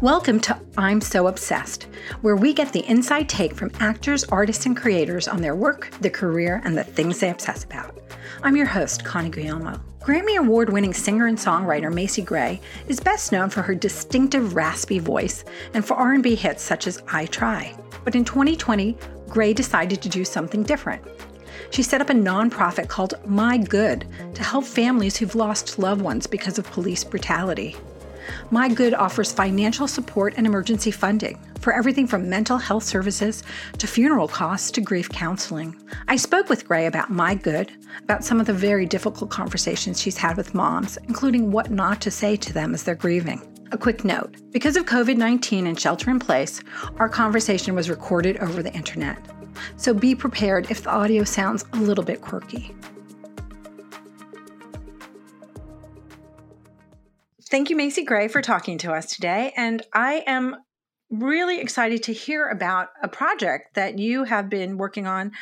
Welcome to I'm So Obsessed, where we get the inside take from actors, artists, and creators on their work, their career, and the things they obsess about. I'm your host, Connie Guglielmo. Grammy Award winning singer and songwriter Macy Gray is best known for her distinctive raspy voice and for R&B hits such as I Try. But in 2020, Gray decided to do something different. She set up a nonprofit called My Good to help families who've lost loved ones because of police brutality. My Good offers financial support and emergency funding for everything from mental health services to funeral costs to grief counseling. I spoke with Gray about My Good, about some of the very difficult conversations she's had with moms, including what not to say to them as they're grieving. A quick note because of COVID 19 and shelter in place, our conversation was recorded over the internet. So be prepared if the audio sounds a little bit quirky. Thank you, Macy Gray, for talking to us today. And I am really excited to hear about a project that you have been working on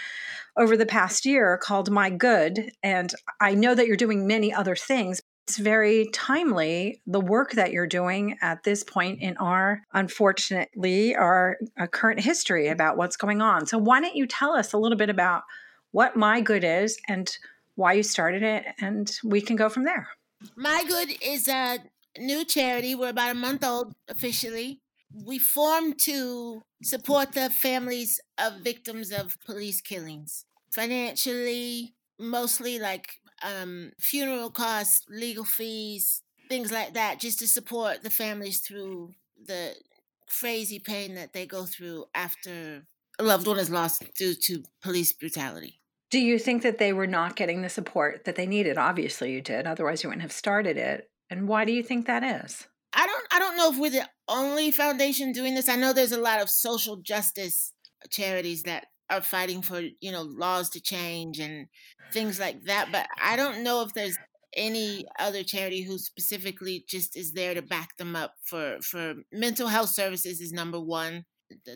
over the past year called My Good. And I know that you're doing many other things. It's very timely, the work that you're doing at this point in our, unfortunately, our, our uh, current history about what's going on. So, why don't you tell us a little bit about what My Good is and why you started it, and we can go from there. My Good is a new charity. We're about a month old officially. We formed to support the families of victims of police killings financially, mostly like um, funeral costs, legal fees, things like that, just to support the families through the crazy pain that they go through after a loved one is lost due to police brutality. Do you think that they were not getting the support that they needed? Obviously, you did. Otherwise, you wouldn't have started it. And why do you think that is? I don't I don't know if we're the only foundation doing this. I know there's a lot of social justice charities that are fighting for, you know, laws to change and things like that, but I don't know if there's any other charity who specifically just is there to back them up for for mental health services is number 1.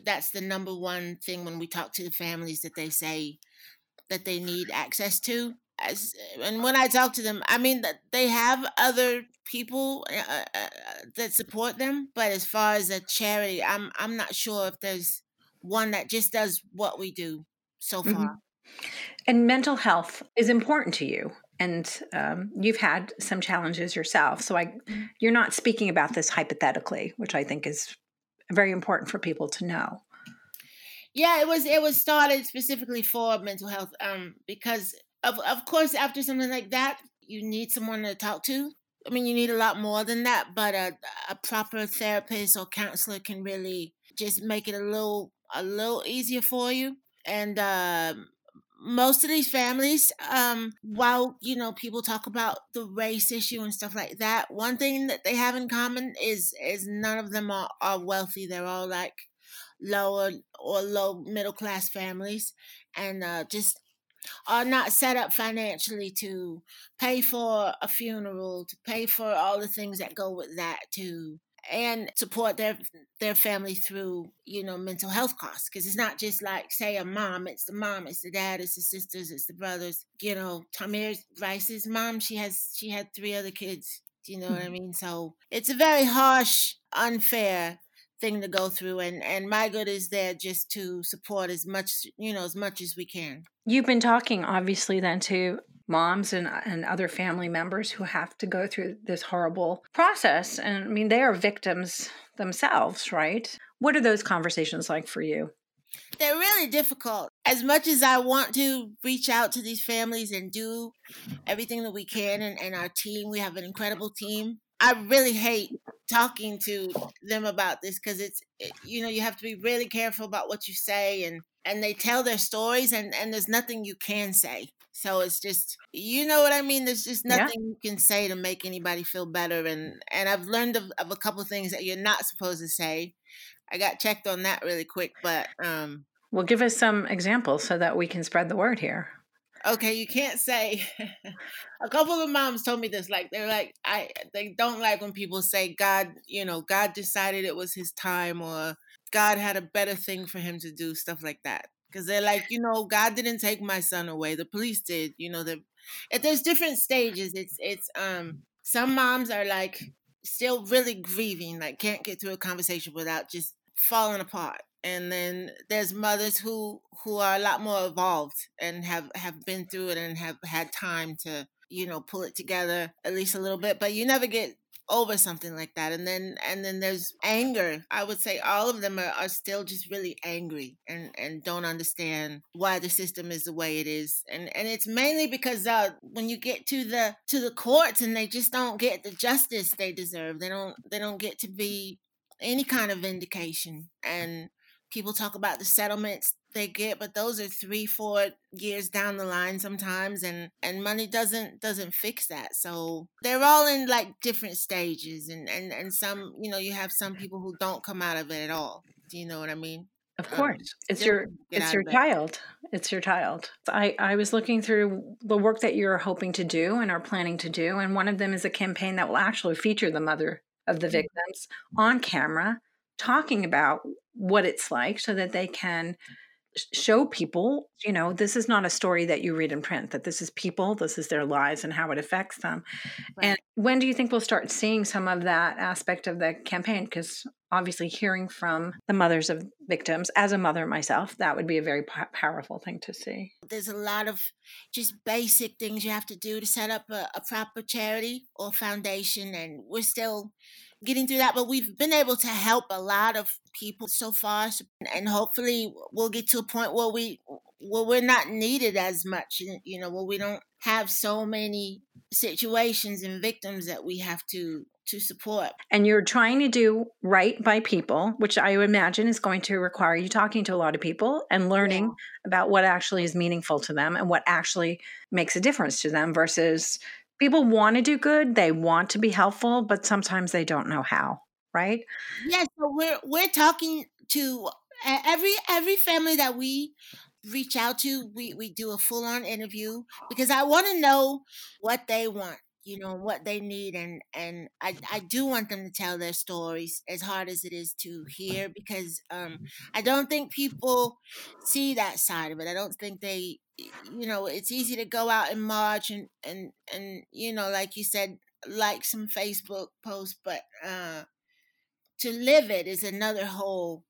That's the number one thing when we talk to the families that they say that they need access to and when I talk to them, I mean that they have other people uh, uh, uh, that support them, but as far as a charity, I'm I'm not sure if there's one that just does what we do so mm-hmm. far. Mm-hmm. And mental health is important to you, and um, you've had some challenges yourself. So I, mm-hmm. you're not speaking about this hypothetically, which I think is very important for people to know. Yeah, it was it was started specifically for mental health, um, because of of course after something like that you need someone to talk to. I mean you need a lot more than that but a, a proper therapist or counselor can really just make it a little a little easier for you. And uh, most of these families um, while you know people talk about the race issue and stuff like that one thing that they have in common is is none of them are, are wealthy. They're all like lower or low middle class families. And uh, just are not set up financially to pay for a funeral, to pay for all the things that go with that, to and support their their family through you know mental health costs because it's not just like say a mom it's the mom it's the dad it's the sisters it's the brothers you know Tamir Rice's mom she has she had three other kids do you know what I mm-hmm. mean so it's a very harsh unfair thing to go through and and my good is there just to support as much you know as much as we can you've been talking obviously then to moms and and other family members who have to go through this horrible process and i mean they are victims themselves right what are those conversations like for you they're really difficult. As much as I want to reach out to these families and do everything that we can, and, and our team, we have an incredible team. I really hate talking to them about this because it's it, you know you have to be really careful about what you say and and they tell their stories and and there's nothing you can say. So it's just you know what i mean? There's just nothing yeah. you can say to make anybody feel better and and i've learned of, of a couple things that you're not supposed to say. I got checked on that really quick but um well give us some examples so that we can spread the word here okay, you can't say. a couple of moms told me this. Like they're like, I they don't like when people say God, you know, God decided it was His time or God had a better thing for him to do, stuff like that. Because they're like, you know, God didn't take my son away. The police did. You know, the if there's different stages. It's it's um some moms are like still really grieving, like can't get through a conversation without just falling apart. And then there's mothers who who are a lot more evolved and have have been through it and have had time to you know pull it together at least a little bit. But you never get over something like that and then and then there's anger i would say all of them are, are still just really angry and and don't understand why the system is the way it is and and it's mainly because uh when you get to the to the courts and they just don't get the justice they deserve they don't they don't get to be any kind of vindication and people talk about the settlements they get but those are three four years down the line sometimes and and money doesn't doesn't fix that. So they're all in like different stages and and and some you know you have some people who don't come out of it at all. Do you know what i mean? Of um, course. um, it's your it's your child. It's your child. I i was looking through the work that you're hoping to do and are planning to do and one of them is a campaign that will actually feature the mother of the mm-hmm. victims on camera talking about what it's like so that they can show people, you know, this is not a story that you read in print, that this is people, this is their lives and how it affects them. Right. And when do you think we'll start seeing some of that aspect of the campaign? Because obviously, hearing from the mothers of victims, as a mother myself, that would be a very p- powerful thing to see. There's a lot of just basic things you have to do to set up a, a proper charity or foundation, and we're still getting through that, but we've been able to help a lot of people so far, and hopefully we'll get to a point where we where we're not needed as much. You know, where we don't have so many situations and victims that we have to to support. And you're trying to do right by people, which I imagine is going to require you talking to a lot of people and learning yeah. about what actually is meaningful to them and what actually makes a difference to them versus people want to do good, they want to be helpful, but sometimes they don't know how, right? Yes, yeah, so we're we're talking to every every family that we reach out to, we we do a full on interview because I want to know what they want you know what they need and and I, I do want them to tell their stories as hard as it is to hear because um I don't think people see that side of it. I don't think they you know it's easy to go out and march and and and you know like you said like some Facebook posts but uh to live it is another whole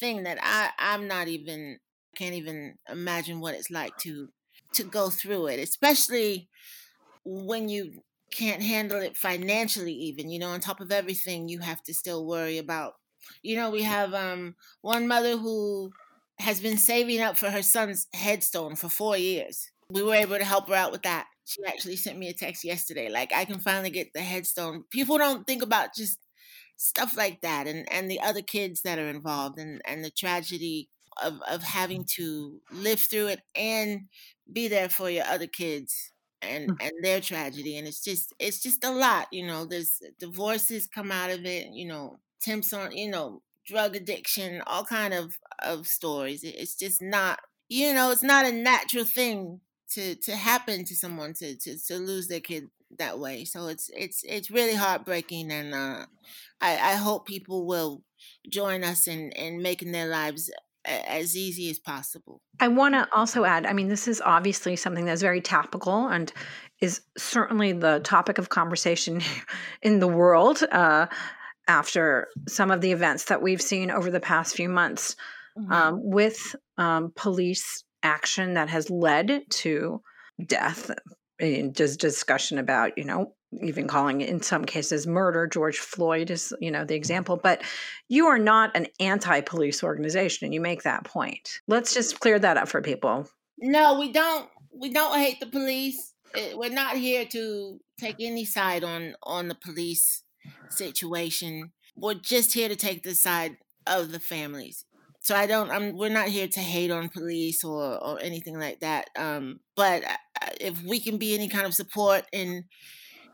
thing that I I'm not even can't even imagine what it's like to to go through it especially when you can't handle it financially even you know on top of everything you have to still worry about you know we have um one mother who has been saving up for her son's headstone for four years. We were able to help her out with that. She actually sent me a text yesterday like i can finally get the headstone. People don't think about just stuff like that and and the other kids that are involved and and the tragedy of of having to live through it and be there for your other kids and mm. and their tragedy and it's just it's just a lot you know there's divorces come out of it you know temps on you know drug addiction all kind of of stories it's just not you know it's not a natural thing to to happen to someone to to, to lose their kid that way so it's it's it's really heartbreaking and uh i i hope people will join us in in making their lives as easy as possible. I want to also add I mean, this is obviously something that's very topical and is certainly the topic of conversation in the world uh, after some of the events that we've seen over the past few months mm-hmm. um, with um, police action that has led to death. And just discussion about, you know, even calling it in some cases murder. George Floyd is, you know, the example. But you are not an anti-police organization, and you make that point. Let's just clear that up for people. No, we don't. We don't hate the police. Eh, we're not here to take any side on on the police situation. We're just here to take the side of the families. So I don't. I'm. We're not here to hate on police or or anything like that. Um, but uh, if we can be any kind of support in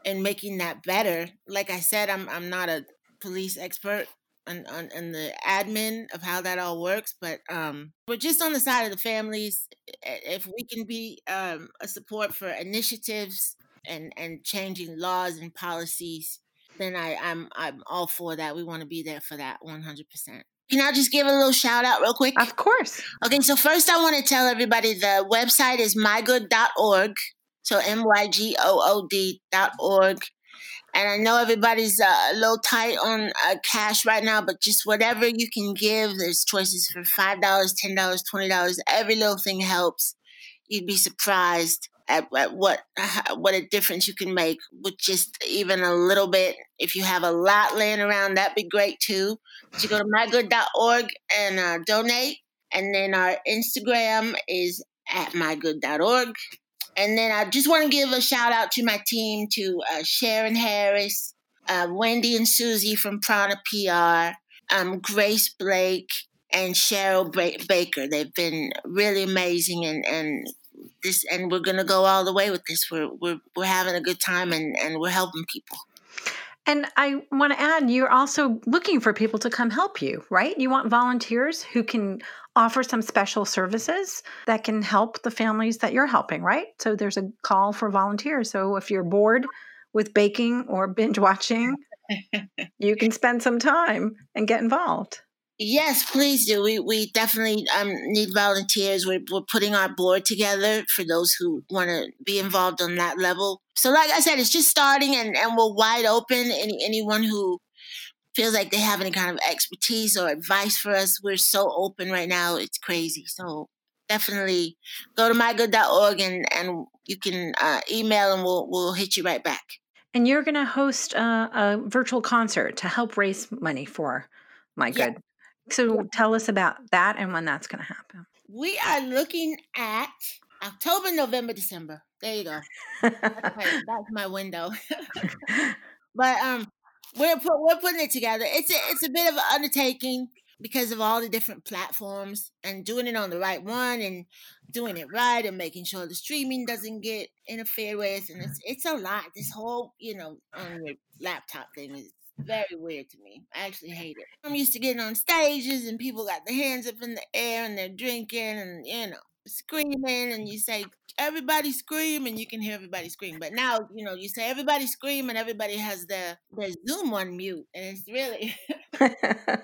and making that better. Like I said, I'm I'm not a police expert on, on, on the admin of how that all works, but um, we're just on the side of the families. If we can be um, a support for initiatives and and changing laws and policies, then I I'm I'm all for that. We want to be there for that 100 percent. Can I just give a little shout out real quick? Of course. Okay, so first I want to tell everybody the website is mygood.org. So M Y G O O D dot org. And I know everybody's uh, a little tight on uh, cash right now, but just whatever you can give, there's choices for $5, $10, $20. Every little thing helps. You'd be surprised at, at what what a difference you can make with just even a little bit. If you have a lot laying around, that'd be great too. But you go to mygood.org and uh, donate. And then our Instagram is at mygood.org. And then I just want to give a shout out to my team, to uh, Sharon Harris, uh, Wendy and Susie from Prana PR, um, Grace Blake, and Cheryl ba- Baker. They've been really amazing, and, and this, and we're gonna go all the way with this. We're we're we're having a good time, and and we're helping people. And I want to add, you're also looking for people to come help you, right? You want volunteers who can offer some special services that can help the families that you're helping, right? So there's a call for volunteers. So if you're bored with baking or binge watching, you can spend some time and get involved. Yes, please do. We we definitely um, need volunteers. We're we're putting our board together for those who want to be involved on that level. So, like I said, it's just starting, and, and we're wide open. Any anyone who feels like they have any kind of expertise or advice for us, we're so open right now. It's crazy. So definitely go to mygood.org and and you can uh, email and we'll we'll hit you right back. And you're going to host a, a, virtual concert to help raise money for My Good. Yeah. So yeah. tell us about that and when that's going to happen. We are looking at October, November, December. There you go. that's, my, that's my window. but um, we're put, we're putting it together. It's a it's a bit of an undertaking because of all the different platforms and doing it on the right one and doing it right and making sure the streaming doesn't get interfered with and it's it's a lot. This whole you know on your laptop thing is very weird to me. I actually hate it. I'm used to getting on stages and people got their hands up in the air and they're drinking and you know screaming and you say everybody scream and you can hear everybody scream. But now you know you say everybody scream and everybody has their their zoom on mute and it's really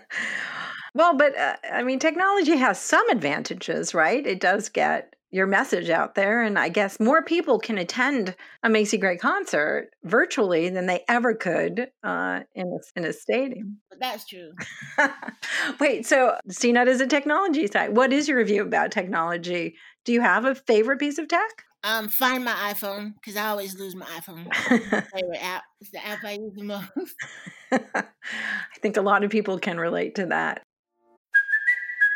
well but uh, i mean technology has some advantages right? It does get your message out there. And I guess more people can attend a Macy Gray concert virtually than they ever could uh, in, a, in a stadium. But that's true. Wait, so CNET is a technology site. What is your view about technology? Do you have a favorite piece of tech? Um, find my iPhone because I always lose my iPhone. favorite app. It's the app I use the most. I think a lot of people can relate to that.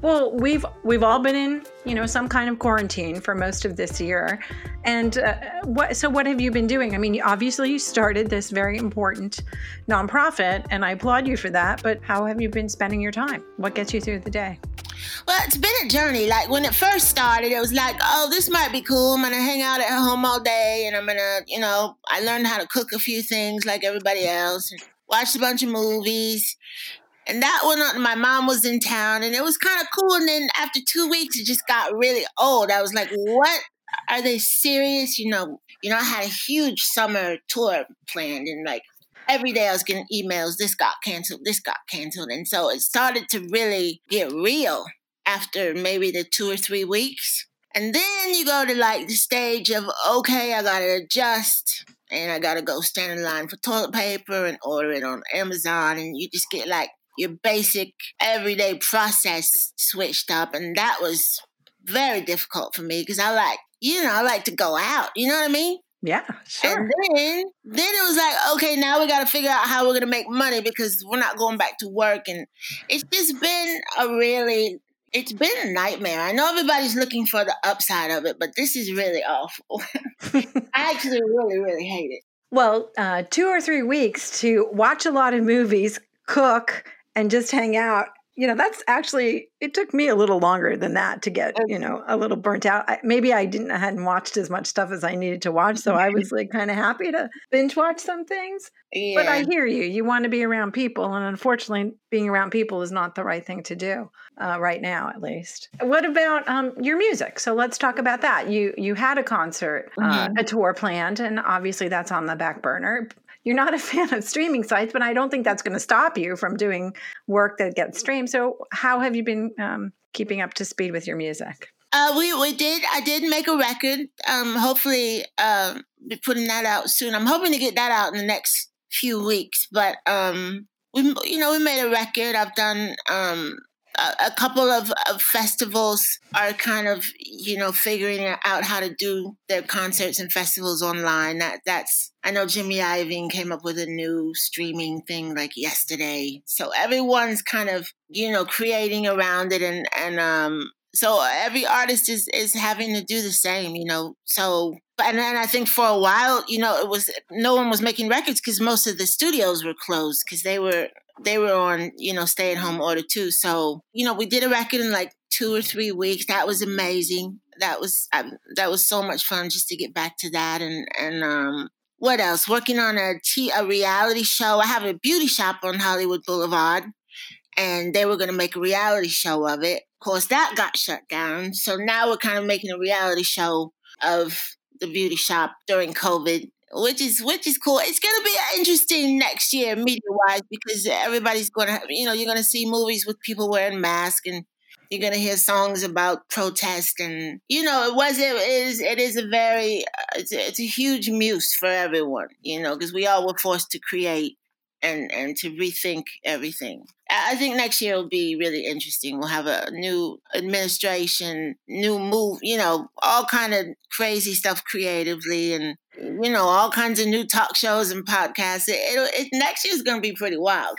Well, we've we've all been in, you know, some kind of quarantine for most of this year. And uh, what so what have you been doing? I mean, obviously you started this very important nonprofit and I applaud you for that, but how have you been spending your time? What gets you through the day? Well, it's been a journey. Like when it first started, it was like, oh, this might be cool. I'm gonna hang out at home all day, and I'm gonna, you know, I learned how to cook a few things like everybody else, watched a bunch of movies, and that one, uh, my mom was in town and it was kind of cool. And then after two weeks, it just got really old. I was like, what? Are they serious? You know, you know, I had a huge summer tour planned and like every day I was getting emails, this got canceled, this got canceled. And so it started to really get real after maybe the two or three weeks. And then you go to like the stage of, okay, I gotta adjust and I gotta go stand in line for toilet paper and order it on Amazon. And you just get like your basic everyday process switched up. And that was very difficult for me because I like, you know, I like to go out. You know what I mean? Yeah, sure. And then, then it was like, okay, now we got to figure out how we're going to make money because we're not going back to work. And it's just been a really, it's been a nightmare. I know everybody's looking for the upside of it, but this is really awful. I actually really, really hate it. Well, uh, two or three weeks to watch a lot of movies, cook, and just hang out you know, that's actually it took me a little longer than that to get, you know, a little burnt out. I, maybe I didn't I hadn't watched as much stuff as I needed to watch, so I was like kind of happy to binge watch some things. Yeah. But I hear you. You want to be around people, and unfortunately, being around people is not the right thing to do uh, right now, at least. What about um, your music? So let's talk about that. You you had a concert, uh, Mhm. a tour planned, and obviously that's on the back burner. You're not a fan of streaming sites, but I don't think that's going to stop you from doing work that gets streamed. So how have you been um, keeping up to speed with your music? Uh, we we did. I did make a record. Um, hopefully, um, be putting that out soon. I'm hoping to get that out in the next few weeks. But um, we, you know, we made a record. I've done um a, couple of, of festivals are kind of you know figuring out how to do their concerts and festivals online. That that's I know Jimmy Iovine came up with a new streaming thing like yesterday. So everyone's kind of you know creating around it and and um so every artist is is having to do the same you know so and then i think for a while you know it was no one was making records because most of the studios were closed because they were they were on you know stay at home order too. So you know we did a record in like two or three weeks. That was amazing. That was um, that was so much fun just to get back to that and and um what else? Working on a t a reality show. I have a beauty shop on hollywood boulevard and they were going to make a reality show of it. Of course, that got shut down. So now we're kind of making a reality show of the beauty shop during COVID, which is which is cool. It's going to be interesting next year, media wise, because everybody's going to, you know, you're going to see movies with people wearing masks and. You're gonna hear songs about protest, and you know it was it is it is a very uh, it's a, it's a huge muse for everyone, you know, because we all were forced to create and and to rethink everything. I think next year will be really interesting. We'll have a new administration, new move, you know, all kind of crazy stuff creatively, and you know, all kinds of new talk shows and podcasts. It, it, it next year is going to be pretty wild.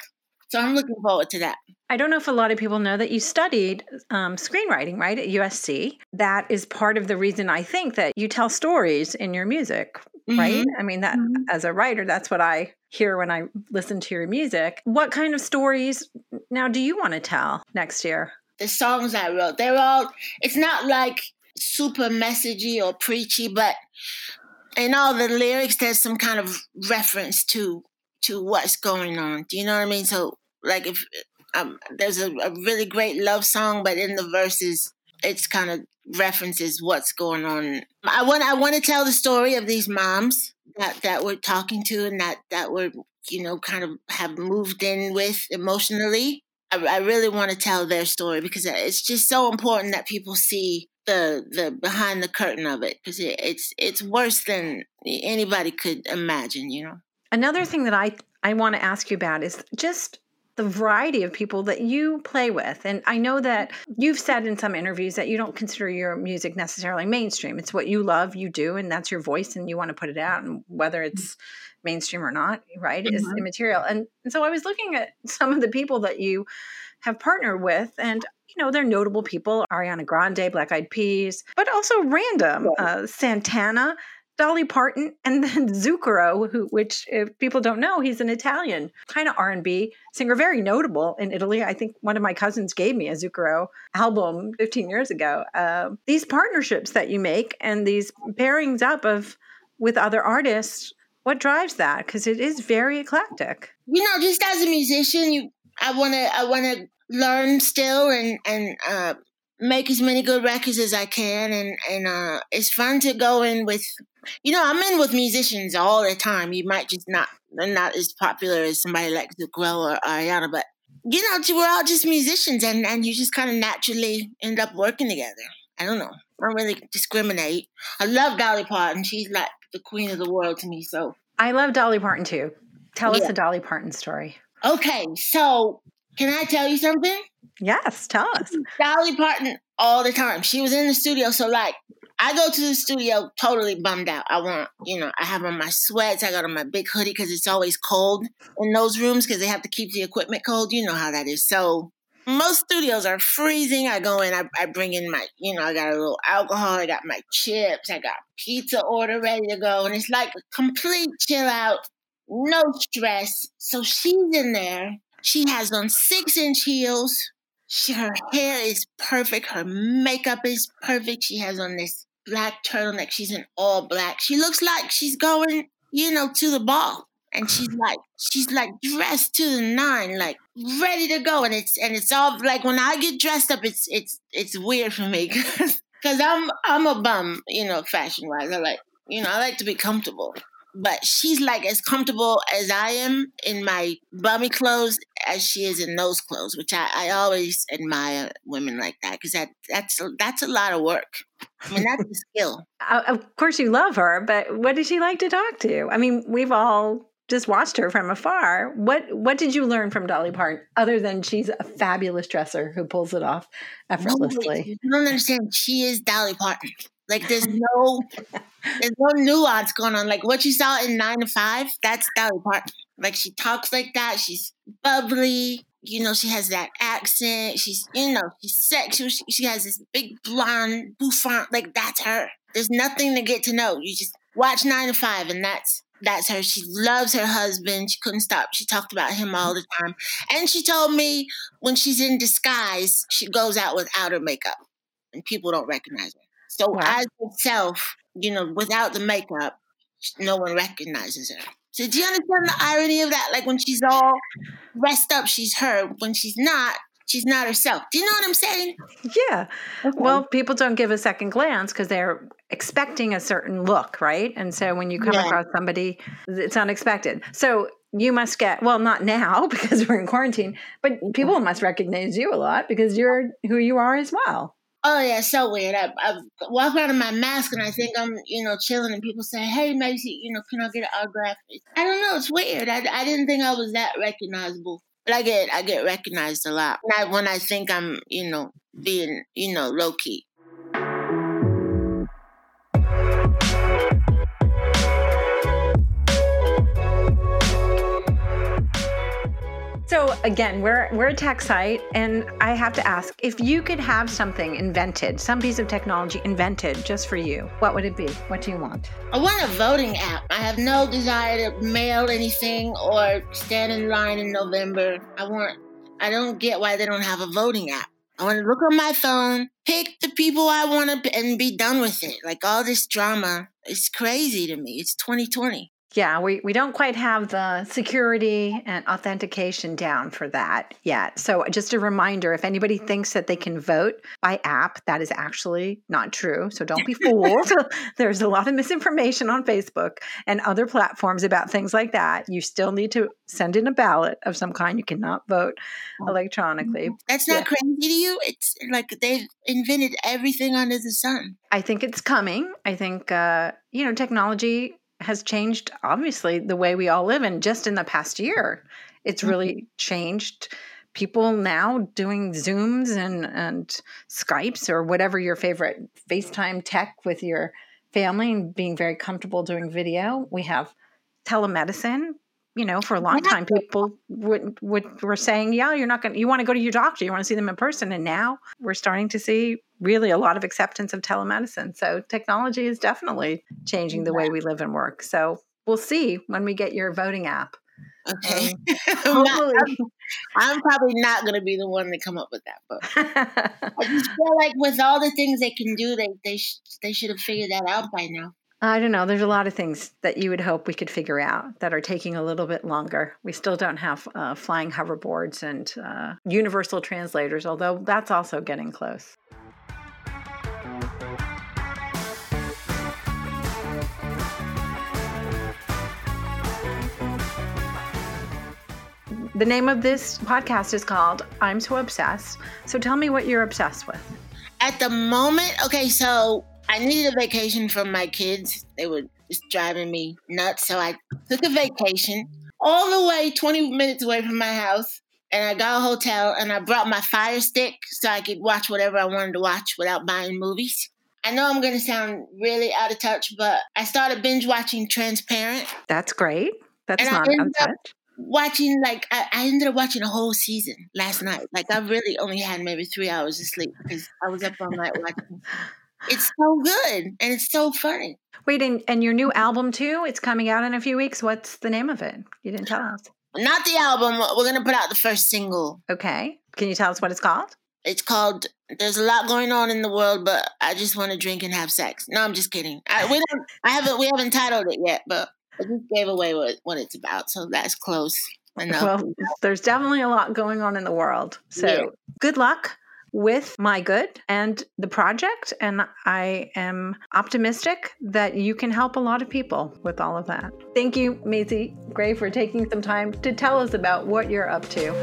So I'm looking forward to that. I don't know if a lot of people know that you studied um, screenwriting, right, at USC. That is part of the reason I think that you tell stories in your music, right? I mean, that Mhm. as a writer, that's what I hear when I listen to your music. What kind of stories now do you want to tell next year? the songs I wrote, they're all, it's not like super messagey or preachy, but in all the lyrics, there's some kind of reference to to what's going on. Do you know what I mean? So, like, if um, there's a, a really great love song, but in the verses, it's kind of references what's going on. I want I want to tell the story of these moms that that we're talking to and that that we're you know kind of have moved in with emotionally. I, I really want to tell their story because it's just so important that people see the the behind the curtain of it because it, it's it's worse than anybody could imagine. You know. Another thing that I I want to ask you about is just the variety of people that you play with. And I know that you've said in some interviews that you don't consider your music necessarily mainstream. It's what you love, you do, and that's your voice, and you want to put it out. And whether it's mainstream or not, right, is Mhm. immaterial. And, and so I was looking at some of the people that you have partnered with, and you know they're notable people: Ariana Grande, Black Eyed Peas, but also random uh, Santana. Dolly Parton and then Zucchero, who, which if people don't know, he's an Italian kind of R and B singer, very notable in Italy. I think one of my cousins gave me a Zucchero album 15 years ago. Uh, these partnerships that you make and these pairings up of with other artists, what drives that? Because it is very eclectic. you know, just as a musician, you I wanna I wanna learn still and and uh, make as many good records as I can, and and uh, it's fun to go in with. You know, I'm in with musicians all the time. You might just not they're not as popular as somebody like Zucchero or Ariana, but you know, we're all just musicians, and and you just kind of naturally end up working together. I don't know. I don't really discriminate. I love Dolly Parton. She's like the queen of the world to me. So I love Dolly Parton too. Tell us Yeah. a Dolly Parton story. okay, so can I tell you something? Yes, tell us. Dolly Parton all the time. She was in the studio, so like I go to the studio totally bummed out. I want, you know, I have on my sweats, I got on my big hoodie because it's always cold in those rooms because they have to keep the equipment cold. You know how that is. So most studios are freezing. I go in, I, I bring in my, you know, I got a little alcohol, I got my chips, I got pizza order ready to go, and it's like a complete chill out, no stress. So she's in there. She has on six inch heels She, her hair is perfect. Her makeup is perfect. She has on this black turtleneck. She's in all black. She looks like she's going, you know, to the ball. And she's like, she's like dressed to the nine, like ready to go. And it's and it's all like when I get dressed up, it's it's it's weird for me because I'm I'm a bum, you know, fashion wise. I like you know I like to be comfortable but she's like as comfortable as I am in my bummy clothes as she is in those clothes, which I, I always admire women like that because that that's that's a lot of work. I mean, that's a skill. Uh, of course, you love her, but what does she like to talk to? I mean, we've all just watched her from afar. What what did you learn from Dolly Parton other than she's a fabulous dresser who pulls it off effortlessly? No, you don't understand. She is Dolly Parton. Like there's no there's no nuance going on. Like what you saw in nine to five, that's Dolly Parton. Like she talks like that. She's bubbly. You know, she has that accent. She's, you know, she's sexual. She, she has this big blonde bouffant. Like that's her. There's nothing to get to know. You just watch nine to five, and that's that's her. She loves her husband. She couldn't stop. She talked about him all the time. And she told me when she's in disguise, she goes out without her makeup, and people don't recognize her. So wow. as herself, you know, without the makeup, no one recognizes her. So do you understand the irony of that? Like when she's all dressed up, she's her. When she's not, she's not herself. Do you know what I'm saying? Yeah. Okay. Well, people don't give a second glance because they're expecting a certain look, right? And so when you come yeah. across somebody, it's unexpected. So you must get well, not now because we're in quarantine, but people must recognize you a lot because you're who you are as well. Oh yeah, so weird. I, I walk around in my mask and I think I'm, you know, chilling, and people say, "Hey, Macy, you know, can I get an autograph?" I don't know. It's weird. I, I didn't think I was that recognizable, but I get I get recognized a lot. I, when I think I'm, you know, being, you know, low key. So again, we're we're a tech site, and I have to ask if you could have something invented, some piece of technology invented just for you, what would it be? What do you want? I want a voting app. I have no desire to mail anything or stand in line in November. I want. I don't get why they don't have a voting app. I want to look on my phone, pick the people I want to, and be done with it. Like all this drama, it's crazy to me. It's 2020. Yeah, we, we don't quite have the security and authentication down for that yet. So, just a reminder if anybody thinks that they can vote by app, that is actually not true. So, don't be fooled. There's a lot of misinformation on Facebook and other platforms about things like that. You still need to send in a ballot of some kind. You cannot vote oh. electronically. That's not yeah. crazy to you. It's like they've invented everything under the sun. I think it's coming. I think, uh, you know, technology has changed obviously the way we all live and just in the past year it's mm-hmm. really changed people now doing zooms and and skypes or whatever your favorite facetime tech with your family and being very comfortable doing video we have telemedicine you know, for a long time, people would, would were saying, "Yeah, you're not going. to You want to go to your doctor. You want to see them in person." And now we're starting to see really a lot of acceptance of telemedicine. So technology is definitely changing the way we live and work. So we'll see when we get your voting app. Okay. Um, I'm, I'm, probably not going to be the one to come up with that, but I just feel like with all the things they can do, they they sh- they should have figured that out by now. I don't know. There's a lot of things that you would hope we could figure out that are taking a little bit longer. We still don't have uh, flying hoverboards and uh, universal translators, although that's also getting close. The name of this podcast is called I'm So Obsessed. So tell me what you're obsessed with. At the moment, okay, so I needed a vacation from my kids. They were just driving me nuts. So I took a vacation all the way 20 minutes away from my house. And I got a hotel and I brought my fire stick so I could watch whatever I wanted to watch without buying movies. I know I'm going to sound really out of touch, but I started binge watching Transparent. That's great. That's and not out of touch. Watching like I, I, ended up watching a whole season last night. Like I really only had maybe three hours of sleep because I was up all night watching. It's so good and it's so funny. Wait, and, and your new album too? It's coming out in a few weeks. What's the name of it? You didn't tell us. Not the album. We're gonna put out the first single. Okay. Can you tell us what it's called? It's called "There's a lot going on in the world, but I just want to drink and have sex." No, I'm just kidding. I, we don't. I haven't. We haven't titled it yet, but I just gave away what, what it's about, so that's close enough. Well, there's definitely a lot going on in the world. So Yeah. good luck with My Good and the project. And I am optimistic that you can help a lot of people with all of that. Thank you, Macy Gray, for taking some time to tell us about what you're up to.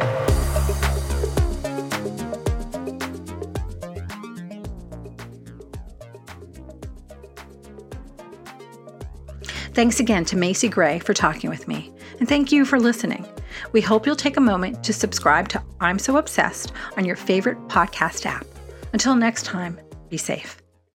Thanks again to Macy Gray for talking with me, and thank you for listening. We hope you'll take a moment to subscribe to I'm So Obsessed on your favorite podcast app. Until next time, be safe.